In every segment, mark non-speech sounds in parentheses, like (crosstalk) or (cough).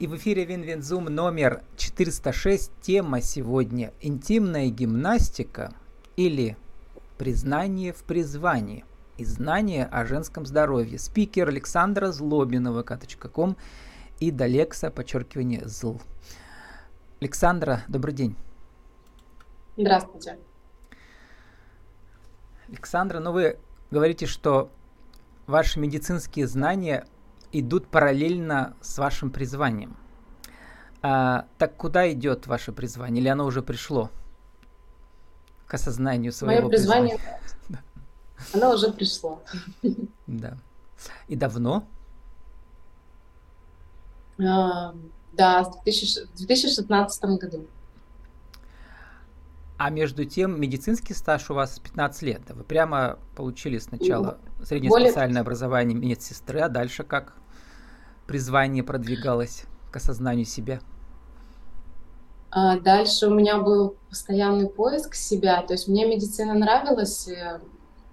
И в эфире Винвинзум номер 406. Тема сегодня «Интимная гимнастика» или «Признание в призвании» и знание о женском здоровье. Спикер Александра Злобинова, ком и Долекса, подчеркивание, зл. Александра, добрый день. Здравствуйте. Александра, ну вы говорите, что ваши медицинские знания идут параллельно с вашим призванием. А, так куда идет ваше призвание? Или оно уже пришло к осознанию своего Мое призвание, призвания? (laughs) оно уже пришло. (laughs) Да. И давно? А, да, в 2016 году. А между тем медицинский стаж у вас 15 лет. Вы прямо получили сначала среднее Более... специальное образование медсестры, а дальше как призвание продвигалось к осознанию себя? А дальше у меня был постоянный поиск себя. То есть мне медицина нравилась, э,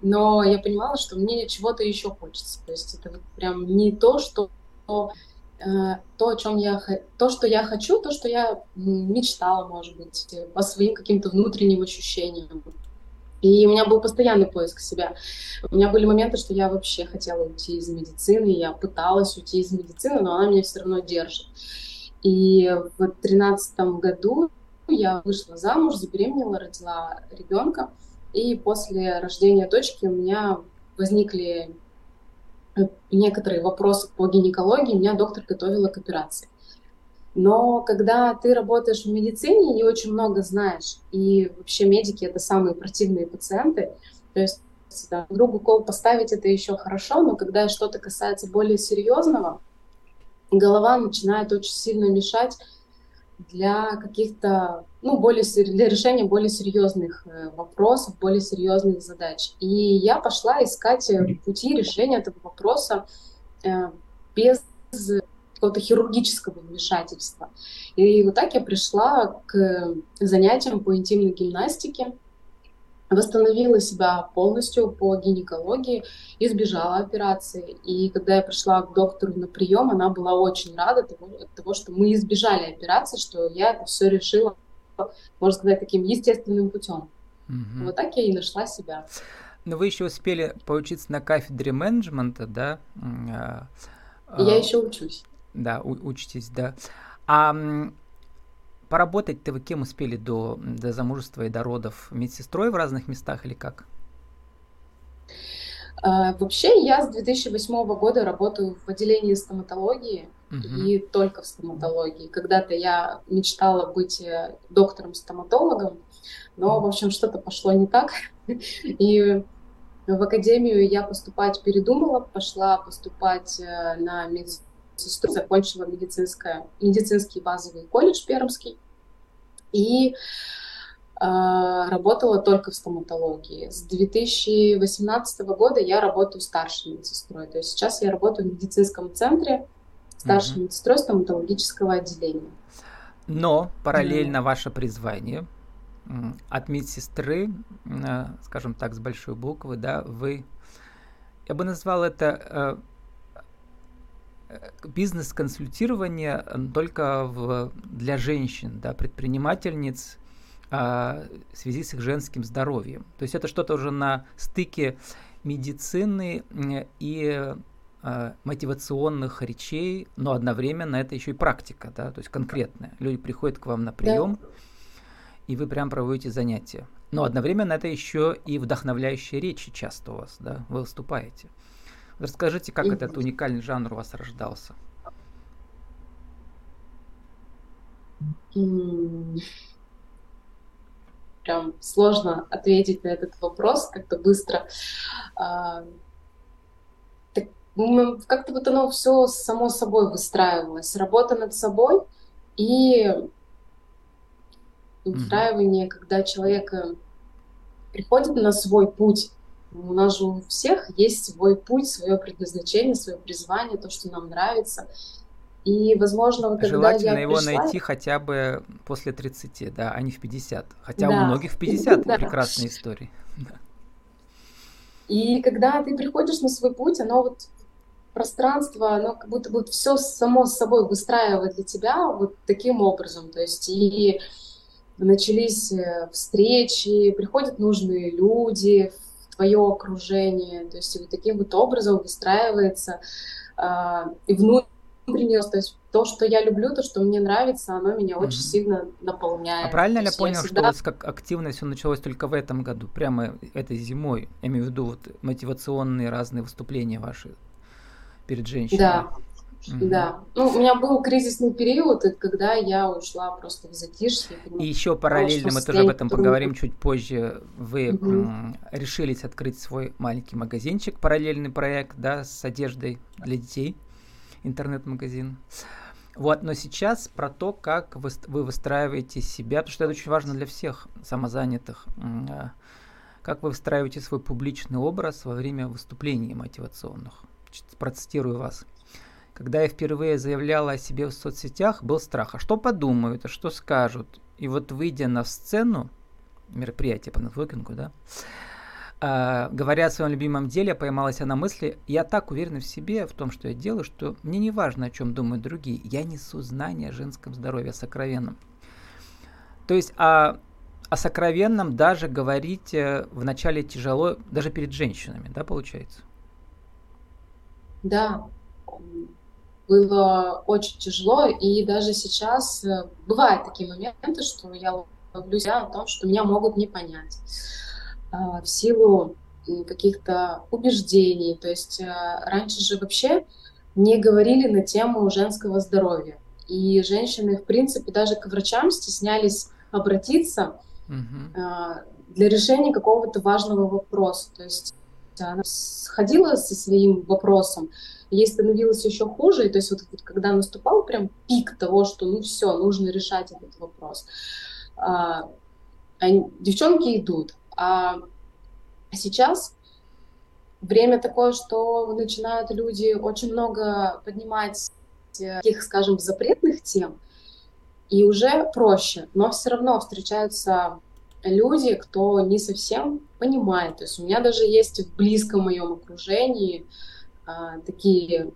но я понимала, что мне чего-то еще хочется. То есть это вот прям не то, что Э, то, о чем я, то, что я хочу, то, что я мечтала, может быть, по своим каким-то внутренним ощущениям. И у меня был постоянный поиск себя. У меня были моменты, что я вообще хотела уйти из медицины, я пыталась уйти из медицины, но она меня все равно держит. И в тринадцатом году я вышла замуж, забеременела, родила ребенка, и после рождения дочки у меня возникли некоторые вопросы по гинекологии, меня доктор готовила к операции. Но когда ты работаешь в медицине, не очень много знаешь, и вообще медики это самые противные пациенты, то есть да, другу кол поставить это еще хорошо, но когда что-то касается более серьезного, голова начинает очень сильно мешать для каких-то, ну, более, для решения более серьезных э, вопросов, более серьезных задач. И я пошла искать э, пути решения этого вопроса э, без какого-то хирургического вмешательства. И вот так я пришла к занятиям по интимной гимнастике, восстановила себя полностью по гинекологии, избежала операции. И когда я пришла к доктору на прием, она была очень рада того, того что мы избежали операции, что я это все решила, можно сказать, таким естественным путем. Угу. Вот так я и нашла себя. Но вы еще успели поучиться на кафедре менеджмента, да? А, я а, еще учусь. Да, учитесь, да. А Поработать-то вы кем успели до, до замужества и до родов? Медсестрой в разных местах или как? А, вообще я с 2008 года работаю в отделении стоматологии угу. и только в стоматологии. Когда-то я мечтала быть э, доктором-стоматологом, но, в общем, что-то пошло не так. (laughs) И в академию я поступать передумала, пошла поступать э, на медицинскую сестру, закончила медицинское, медицинский базовый колледж Пермский и э, работала только в стоматологии. С 2018 года я работаю старшей медсестрой. То есть сейчас я работаю в медицинском центре старшей угу. медсестрой стоматологического отделения. Но параллельно да. ваше призвание от медсестры, э, скажем так, с большой буквы, да, вы, я бы назвал это э, бизнес-консультирование только в, для женщин, да, предпринимательниц а, в связи с их женским здоровьем. То есть это что-то уже на стыке медицины и а, мотивационных речей, но одновременно это еще и практика, да, то есть конкретная. Люди приходят к вам на прием, да. и вы прям проводите занятия. Но одновременно это еще и вдохновляющие речи часто у вас, да, вы выступаете. Расскажите, как этот уникальный жанр у вас рождался? Прям сложно ответить на этот вопрос как-то быстро. А, как-то вот оно все само собой выстраивалось. Работа над собой и устраивание, mm-hmm. когда человек э, приходит на свой путь у нас же у всех есть свой путь, свое предназначение, свое призвание, то, что нам нравится. И, возможно, вот Желательно я его пришла... найти хотя бы после 30, да, а не в 50. Хотя да. у многих в 50 (laughs) да. прекрасные истории. И когда ты приходишь на свой путь, оно вот пространство, оно как будто бы все само собой выстраивает для тебя вот таким образом. То есть и начались э, встречи, приходят нужные люди твое окружение. То есть вот таким вот образом выстраивается э, и внутренний то есть то, что я люблю, то, что мне нравится, оно меня mm-hmm. очень сильно наполняет. А правильно ли я понял, всегда... что у вас как активность все началось только в этом году, прямо этой зимой? Я имею в виду вот мотивационные разные выступления ваши перед женщинами. Да, mm-hmm. да. Ну, у меня был кризисный период, когда я ушла просто в затишье. И еще параллельно, мы тоже об этом поговорим чуть позже, вы mm-hmm. решились открыть свой маленький магазинчик, параллельный проект, да, с одеждой для детей, интернет-магазин. Вот, но сейчас про то, как вы, вы выстраиваете себя, потому что это очень важно для всех самозанятых. Как вы выстраиваете свой публичный образ во время выступлений мотивационных? Процитирую вас. Когда я впервые заявляла о себе в соцсетях, был страх. А что подумают, а что скажут? И вот выйдя на сцену, мероприятие по нетворкингу, да, Uh, говоря о своем любимом деле, поймалась она мысли, я так уверена в себе, в том, что я делаю, что мне не важно, о чем думают другие. Я несу знания о женском здоровье, о сокровенном. То есть о, о сокровенном даже говорить э, вначале тяжело, даже перед женщинами, да, получается? Да, было очень тяжело, и даже сейчас э, бывают такие моменты, что я ловлю себя о том, что меня могут не понять а, в силу каких-то убеждений. То есть а, раньше же вообще не говорили на тему женского здоровья. И женщины, в принципе, даже к врачам стеснялись обратиться uh для решения какого-то важного вопроса. То есть она сходила со своим вопросом, ей становилось еще хуже, и то есть вот, вот когда наступал прям пик того, что ну все, нужно решать этот вопрос, а, они, девчонки идут, а сейчас время такое, что начинают люди очень много поднимать таких, скажем, запретных тем, и уже проще, но все равно встречаются люди, кто не совсем понимает. То есть у меня даже есть в близком моем окружении а, такие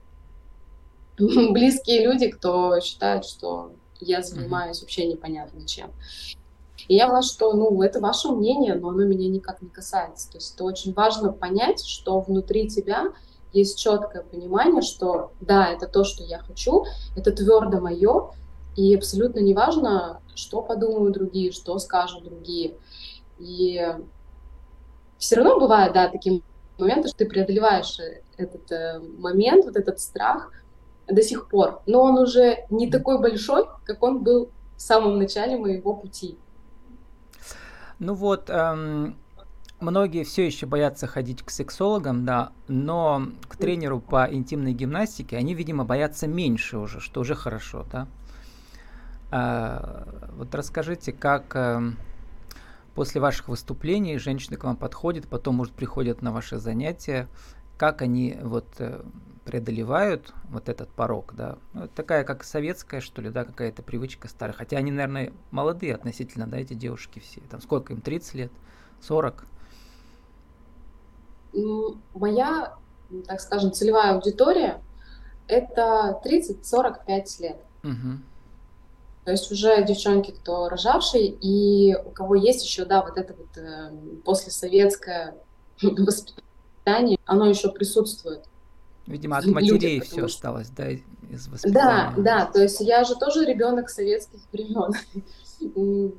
(laughs) близкие люди, кто считает, что я занимаюсь вообще непонятно чем. И я поняла, что, ну, это ваше мнение, но оно меня никак не касается. То есть это очень важно понять, что внутри тебя есть четкое понимание, что да, это то, что я хочу, это твердо мое, и абсолютно не важно, что подумают другие, что скажут другие. И все равно бывает, да, такие моменты, что ты преодолеваешь этот э, момент, вот этот страх до сих пор, но он уже не такой большой, как он был в самом начале моего пути. Ну вот, эм, многие все еще боятся ходить к сексологам, да, но к тренеру по интимной гимнастике они, видимо, боятся меньше уже, что уже хорошо, да. А, вот расскажите, как э, после ваших выступлений женщины к вам подходят, потом, может, приходят на ваши занятия, как они вот э, преодолевают вот этот порог, да, ну, такая как советская, что ли, да, какая-то привычка старая, хотя они, наверное, молодые относительно, да, эти девушки все, там сколько им, 30 лет, 40? Моя, так скажем, целевая аудитория это 30-45 лет. Угу. То есть уже девчонки, кто рожавшие, и у кого есть еще, да, вот это вот э, послесоветское (laughs) воспитание, оно еще присутствует. Видимо, от матерей все что... осталось, да, из воспитания. Да, да, то есть я же тоже ребенок советских времен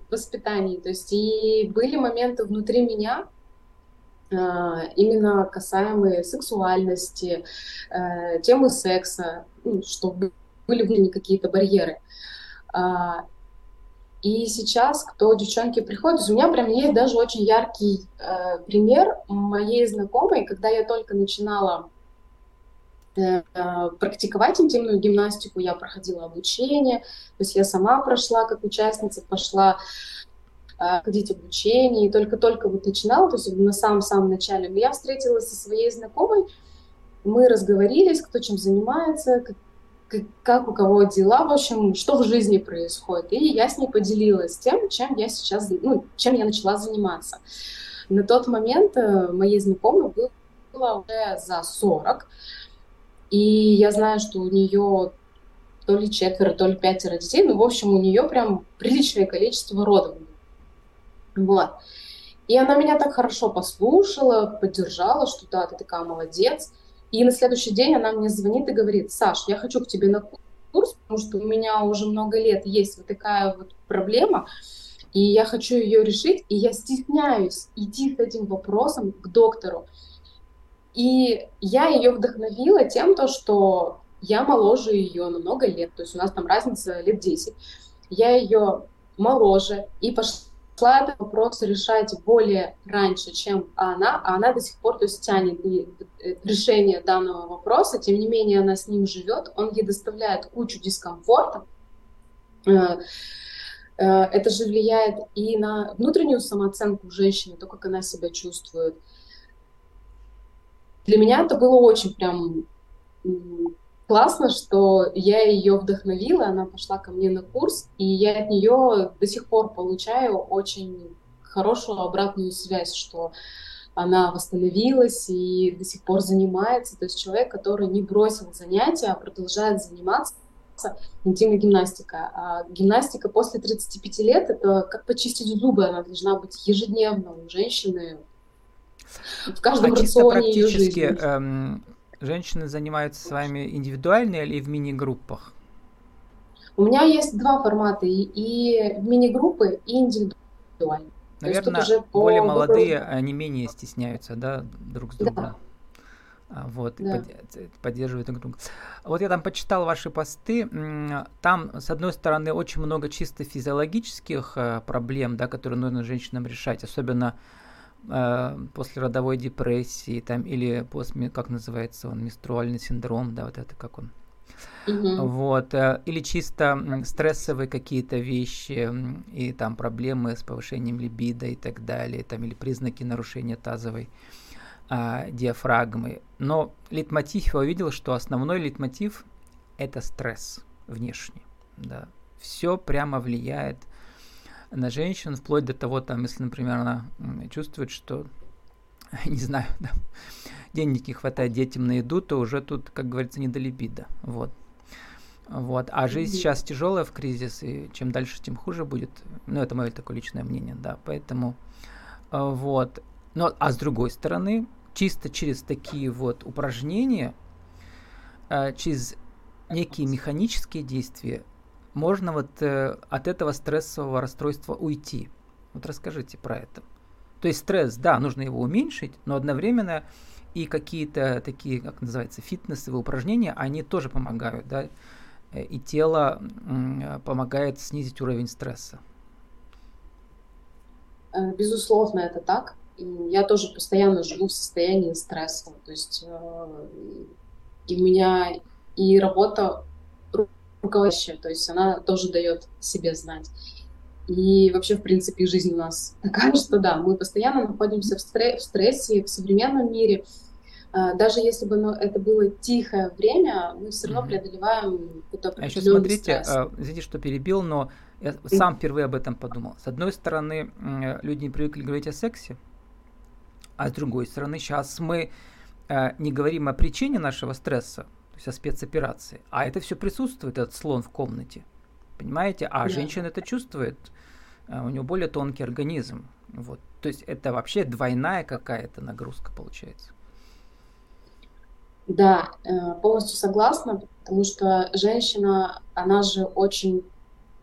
(laughs) воспитаний. То есть и были моменты внутри меня, а, именно касаемые сексуальности, э, темы секса, ну, чтобы были какие-то барьеры. А, и сейчас, кто девчонки приходят, у меня прям есть даже очень яркий э, пример моей знакомой, когда я только начинала Э, практиковать интимную гимнастику, я проходила обучение, то есть я сама прошла как участница, пошла э, ходить обучение, и только-только вот начинала, то есть на самом-самом начале, я встретилась со своей знакомой, мы разговорились, кто чем занимается, как, у кого дела, в общем, что в жизни происходит, и я с ней поделилась тем, чем я сейчас, ну, чем я начала заниматься. На тот момент э, моей знакомой было уже за 40, И я знаю, что у нее то ли четверо, то ли пятеро детей. Ну, в общем, у нее прям приличное количество родов. Вот. И она меня так хорошо послушала, поддержала, что да, ты такая молодец. И на следующий день она мне звонит и говорит, Саш, я хочу к тебе на курс, потому что у меня уже много лет есть вот такая вот проблема, и я хочу ее решить, и я стесняюсь идти с этим вопросом к доктору. И я ее вдохновила тем, то, что я моложе ее на много лет, то есть у нас там разница лет 10. Я ее моложе и пошла этот вопрос решать более раньше, чем она, а она до сих пор то есть, тянет э, решение данного вопроса, тем не менее она с ним живет, он ей доставляет кучу дискомфорта. Э, э, это же влияет и на внутреннюю самооценку женщины, то, как она себя чувствует. Для меня это было очень прям классно, что я ее вдохновила, она пошла ко мне на курс, и я от нее до сих пор получаю очень хорошую обратную связь, что она восстановилась и до сих пор занимается. То есть человек, который не бросил занятия, а продолжает заниматься, интимной гимнастика. А гимнастика после 35 лет это как почистить зубы, она должна быть ежедневно у женщины в каждом а рационе ее жизни. Эм, женщины занимаются с вами индивидуально или в мини-группах? У меня есть два формата, и мини-группы, и индивидуально. Наверное, уже по более молодые, они менее стесняются, да, друг с другом. Да. А, вот, да. поддерживают друг друга. Вот я там почитал ваши посты, там, с одной стороны, очень много чисто физиологических э, проблем, да, которые нужно женщинам решать, особенно э, после родовой депрессии, там, или после, как называется он, менструальный синдром, да, вот это как он. Uh-huh. Вот, э, или чисто стрессовые какие-то вещи и там проблемы с повышением либидо и так далее, там, или признаки нарушения тазовой э, диафрагмы. Но литмотив я увидел, что основной литмотив это стресс внешний. Да. Все прямо влияет на женщин, вплоть до того, там, если, например, она чувствует, что, (laughs) не знаю, (laughs) да, денег не хватает детям на еду, то уже тут, как говорится, не до либидо. Вот. Вот. А жизнь сейчас тяжелая в кризис, и чем дальше, тем хуже будет. Ну, это мое такое личное мнение, да. Поэтому, э, вот. Но, а с другой стороны, чисто через такие вот упражнения, э, через некие механические действия, можно вот э, от этого стрессового расстройства уйти. Вот расскажите про это. То есть стресс, да, нужно его уменьшить, но одновременно и какие-то такие, как называется, фитнесовые упражнения, они тоже помогают, да, и тело помогает снизить уровень стресса. Э, безусловно, это так. Я тоже постоянно живу в состоянии стресса. То есть э, и у меня и работа руководящая, то есть она тоже дает себе знать. И вообще, в принципе, жизнь у нас (laughs) такая, что да, мы постоянно находимся в, стресс, в стрессе в современном мире. А, даже если бы ну, это было тихое время, мы все равно преодолеваем какой-то А еще смотрите, стресс. извините, что перебил, но я сам впервые об этом подумал. С одной стороны, люди не привыкли говорить о сексе, а с другой стороны, сейчас мы э, не говорим о причине нашего стресса, то есть о спецоперации. А это все присутствует, этот слон в комнате. Понимаете? А да. женщина это чувствует. А у нее более тонкий организм. Вот. То есть это вообще двойная какая-то нагрузка получается. Да, э, полностью согласна, потому что женщина, она же очень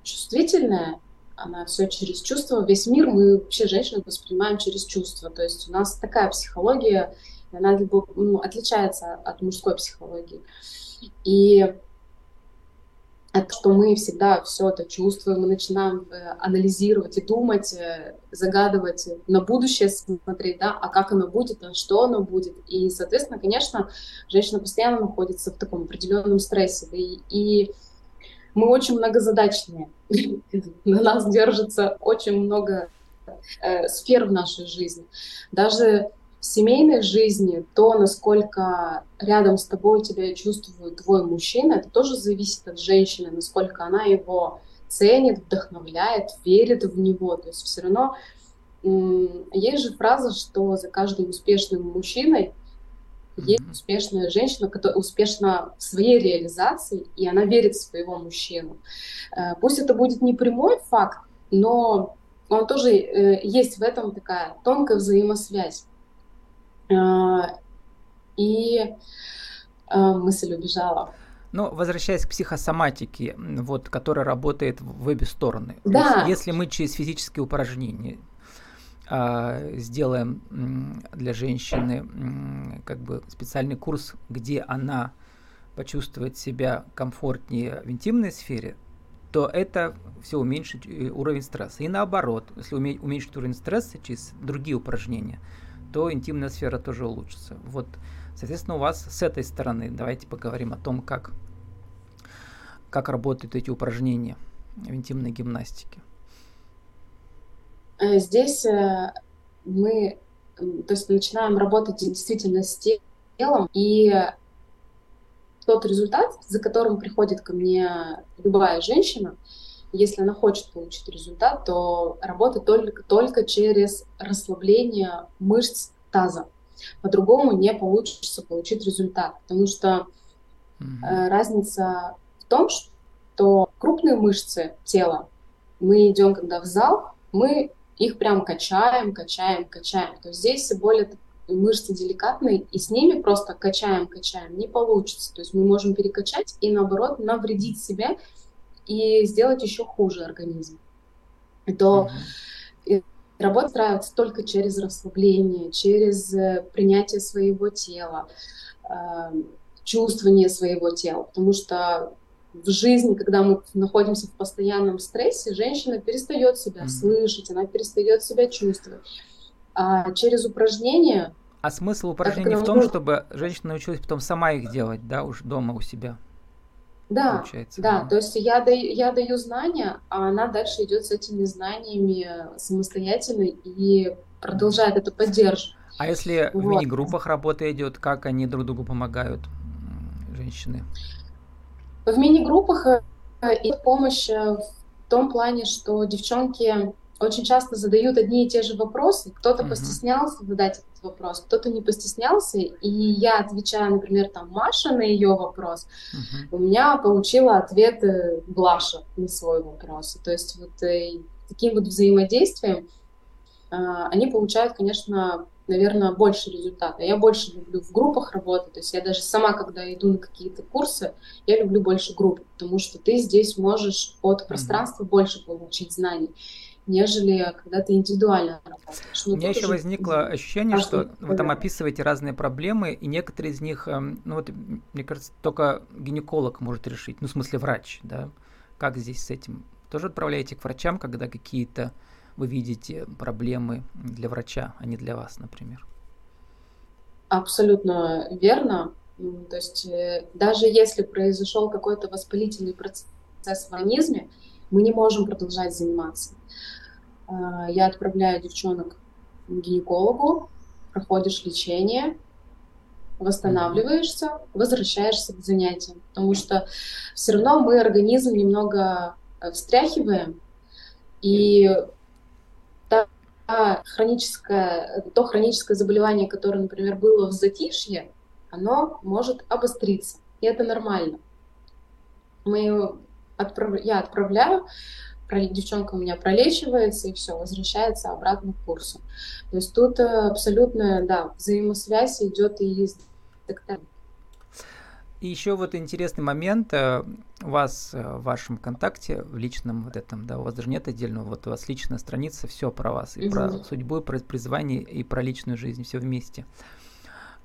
чувствительная, она все через чувства. Весь мир мы вообще женщины воспринимаем через чувства. То есть у нас такая психология, она ну, отличается от мужской психологии. И это что мы всегда все это чувствуем, мы начинаем э, анализировать и думать, э, загадывать, на будущее смотреть, да, а как оно будет, а что оно будет. И, соответственно, конечно, женщина постоянно находится в таком определенном стрессе. Да, и, и мы очень многозадачные. (laughs) На нас держится очень много э, сфер в нашей жизни. Даже в семейной жизни то, насколько рядом с тобой тебя чувствует твой мужчина, это тоже зависит от женщины, насколько она его ценит, вдохновляет, верит в него. То есть все равно есть же фраза, что за каждым успешным мужчиной есть успешная женщина, которая успешна в своей реализации, и она верит в своего мужчину. Э, пусть это будет не прямой факт, но он тоже э, есть в этом такая тонкая взаимосвязь. Э, и мысль убежала. Но возвращаясь к психосоматике, вот, которая работает в обе стороны. Да. Если мы через физические упражнения э, сделаем для женщины как бы специальный курс, где она почувствует себя комфортнее в интимной сфере, то это все уменьшит э, уровень стресса. И наоборот, если уменьшить уровень стресса через другие упражнения, то интимная сфера тоже улучшится. Вот Соответственно, у вас с этой стороны давайте поговорим о том, как, как работают эти упражнения в интимной гимнастике. Э, здесь э, мы то есть начинаем работать действительно с телом, и тот результат, за которым приходит ко мне любая женщина, если она хочет получить результат, то работа только, только через расслабление мышц таза. По-другому не получится получить результат, потому что э, разница в том, что крупные мышцы тела, мы идем когда в зал, мы их прям качаем, качаем, качаем. То есть здесь более мышцы деликатные, и с ними просто качаем, качаем, не получится. То есть мы можем перекачать и наоборот навредить себе и сделать еще хуже организм. То mm-hmm. Работа устраивается только через расслабление, через э, принятие своего тела, эм, чувствование своего тела, потому что в жизни, когда мы находимся в постоянном стрессе, женщина перестает себя mm-hmm. слышать, она перестает себя чувствовать. А через упражнения... А смысл упражнений в том, чтобы женщина научилась потом сама их делать, да, уж дома у себя? Да, получается. Да, то есть я даю, я даю знания, а она дальше идет с этими знаниями самостоятельно и продолжает это поддерживать. А если вот. в мини-группах работа идет, как они друг другу помогают, женщины? В мини-группах э, идет помощь э, в том плане, что девчонки очень часто задают одни и те же вопросы. Кто-то uh-huh. постеснялся задать этот вопрос, кто-то не постеснялся. И я отвечаю, например, там Маша на ее вопрос, uh-huh. у меня получила ответ э, Глаша на свой вопрос. То есть вот э, таким вот взаимодействием э, они получают, конечно, наверное, больше результата. Я больше люблю в группах работать. То есть я даже сама, когда иду на какие-то курсы, я люблю больше групп, потому что ты здесь можешь от пространства uh-huh. больше получить знаний нежели когда ты индивидуально работаешь. Ну, У меня еще возникло ощущение, что вы там описываете разные проблемы, и некоторые из них, эм, ну вот, мне кажется, только гинеколог может решить, ну, в смысле врач, да? Как здесь с этим? Тоже отправляете к врачам, когда какие-то вы видите проблемы для врача, а не для вас, например? Абсолютно верно. То есть э, даже если произошел какой-то воспалительный процесс в организме, мы не можем продолжать заниматься. А, я отправляю девчонок к гинекологу, проходишь лечение, восстанавливаешься, возвращаешься к занятиям, потому что все равно мы организм немного э, встряхиваем, и та хроническое, то хроническое заболевание, которое, например, было в затишье, оно может обостриться, и это нормально. Мы отправ... Я отправляю, девчонка у меня пролечивается и все, возвращается обратно к курсу. То есть тут э, абсолютно, да, взаимосвязь идет и с докторами. И еще вот интересный момент, э, у вас э, в вашем контакте, в личном вот этом, да, у вас даже нет отдельного, вот у вас личная страница, все про вас, и угу. про судьбу, и про призвание, и про личную жизнь, все вместе.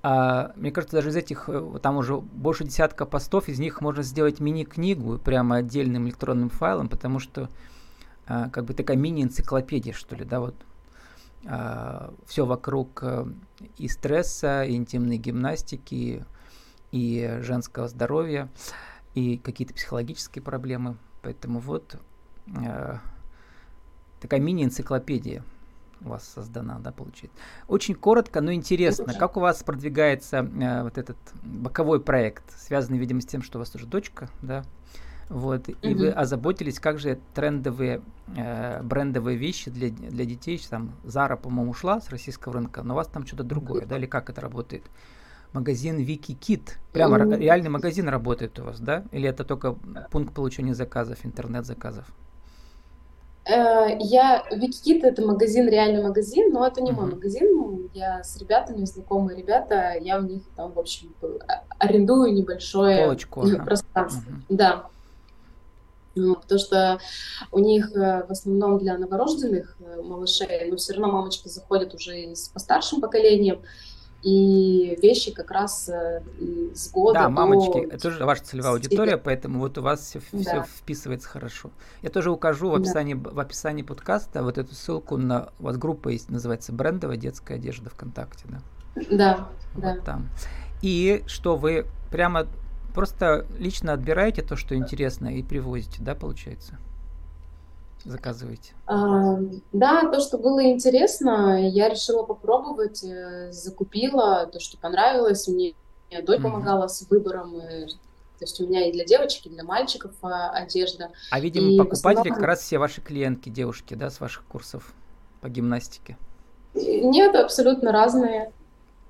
А, мне кажется, даже из этих, там уже больше десятка постов, из них можно сделать мини-книгу прямо отдельным электронным файлом, потому что а, как бы такая мини-энциклопедия, что ли, да, вот а, все вокруг э, и стресса, и интимной гимнастики, и женского здоровья, и какие-то психологические проблемы. Поэтому вот а, такая мини-энциклопедия у вас создана, да, получается. Очень коротко, но интересно, как у вас продвигается э, вот этот боковой проект, связанный, видимо, с тем, что у вас тоже дочка, да, вот, и вы озаботились, как же трендовые э, брендовые вещи для, для детей, там Зара, по-моему, ушла с российского рынка, но у вас там что-то другое, да, или как это работает? магазин Вики Кит. Прямо mm. реальный магазин работает у вас, да? Или это только пункт получения заказов, интернет-заказов? Э, я Викикит это магазин, реальный магазин, но это не мой магазин. Я с ребятами, знакомые ребята, я у них там, в общем, а, арендую небольшое Полочку, пространство. Uh-huh. Да. Ну, потому что у них э, в основном для новорожденных э, малышей, но все равно мамочки заходят уже с постаршим поколением, и вещи как раз э, с года Да, мамочки, до... это тоже ваша целевая аудитория, поэтому вот у вас все, да. все вписывается хорошо. Я тоже укажу в описании, да. в описании подкаста вот эту ссылку на... У вас группа есть, называется «Брендовая детская одежда ВКонтакте», да? Да, вот да. там. И что вы прямо просто лично отбираете то, что интересно, и привозите, да, получается? заказываете? А, да, то, что было интересно, я решила попробовать, э, закупила то, что понравилось мне. Мне дочь mm-hmm. помогала с выбором, и, то есть у меня и для девочек, и для мальчиков а, одежда. А, видимо, и покупатели основном... как раз все ваши клиентки, девушки, да, с ваших курсов по гимнастике? Нет, абсолютно разные.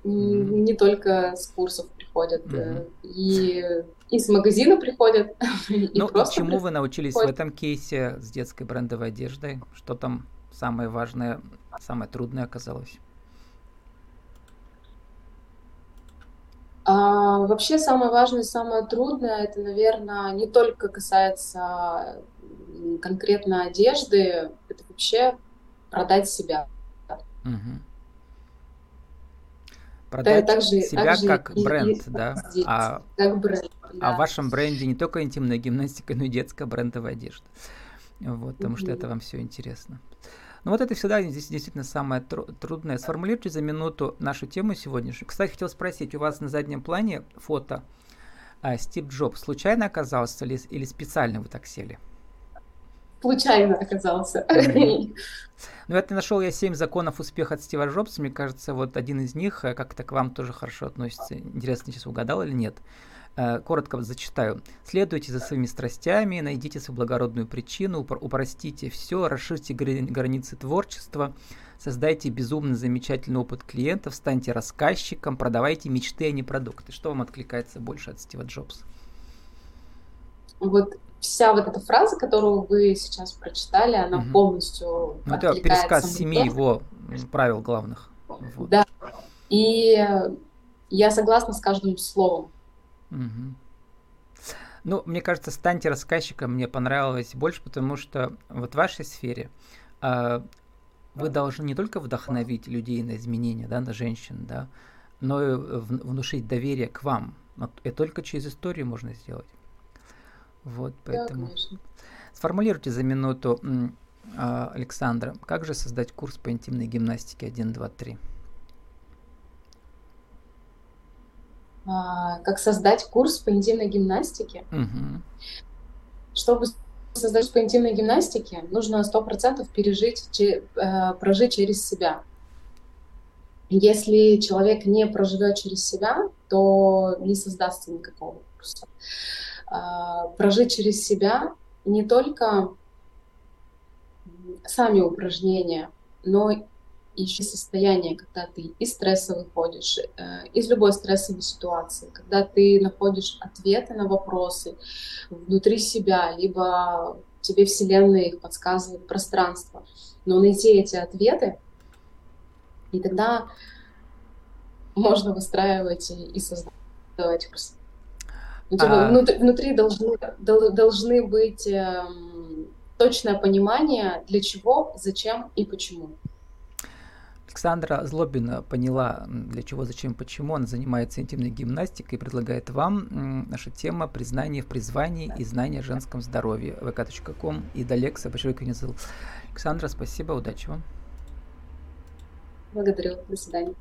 Mm-hmm. Не только с курсов приходят. Mm-hmm. И из магазина приходят. (laughs) Ну, и чему вы научились приходят. в этом кейсе с детской брендовой одеждой? Что там самое важное, самое трудное оказалось? А, вообще самое важное, самое трудное, это, наверное, не только касается конкретно одежды, это вообще продать себя. Угу продать также, себя также как и, бренд, и, да? А, как бренд, да. а в вашем бренде не только интимная гимнастика, но и детская брендовая одежда. Вот, потому mm-hmm. что это вам все интересно. Ну вот это всегда здесь действительно самое тру- трудное. Сформулируйте за минуту нашу тему сегодняшнюю. Кстати, хотел спросить, у вас на заднем плане фото а, Стив Джобс случайно оказался или, или специально вы так сели? Случайно оказался. (laughs) Ну, это нашел я семь законов успеха от Стива Джобса. Мне кажется, вот один из них э, как-то к вам тоже хорошо относится. Интересно, сейчас угадал или нет. Э, коротко зачитаю. Следуйте за своими страстями, найдите свою благородную причину, упростите все, расширьте границы творчества, создайте безумно замечательный опыт клиентов, станьте рассказчиком, продавайте мечты, а не продукты. Что вам откликается больше от Стива Джобса? Вот вся вот эта фраза, которую вы сейчас прочитали, она угу. полностью ну, Это пересказ семи его правил главных. Вот. Да. И я согласна с каждым словом. Угу. Ну, мне кажется, станьте рассказчиком мне понравилось больше, потому что вот в вашей сфере э, вы должны не только вдохновить людей на изменения, да, на женщин, да, но и внушить доверие к вам. И только через историю можно сделать. Вот, поэтому... Да, Сформулируйте за минуту, а, Александра, как же создать курс по интимной гимнастике 1, 2, 3? А, как создать курс по интимной гимнастике? Угу. Чтобы создать курс по интимной гимнастике, нужно 100% пережить, че, э, прожить через себя. Если человек не проживет через себя, то не создастся никакого курса. А, прожить через себя не только сами упражнения, но еще состояние, когда ты из стресса выходишь, э, из любой стрессовой ситуации, когда ты находишь ответы на вопросы внутри себя, либо тебе Вселенная их подсказывает, пространство. Но найти эти ответы, и тогда можно выстраивать и создавать тебя а... внутри, внутри должны, должны быть э, точное понимание, для чего, зачем и почему. Александра Злобина поняла, для чего, зачем, почему. Она занимается интимной гимнастикой и предлагает вам наша тема «Признание в призвании и знание о женском здоровье» vk.com и я не забыл. Александра, спасибо, удачи вам. Благодарю, до свидания.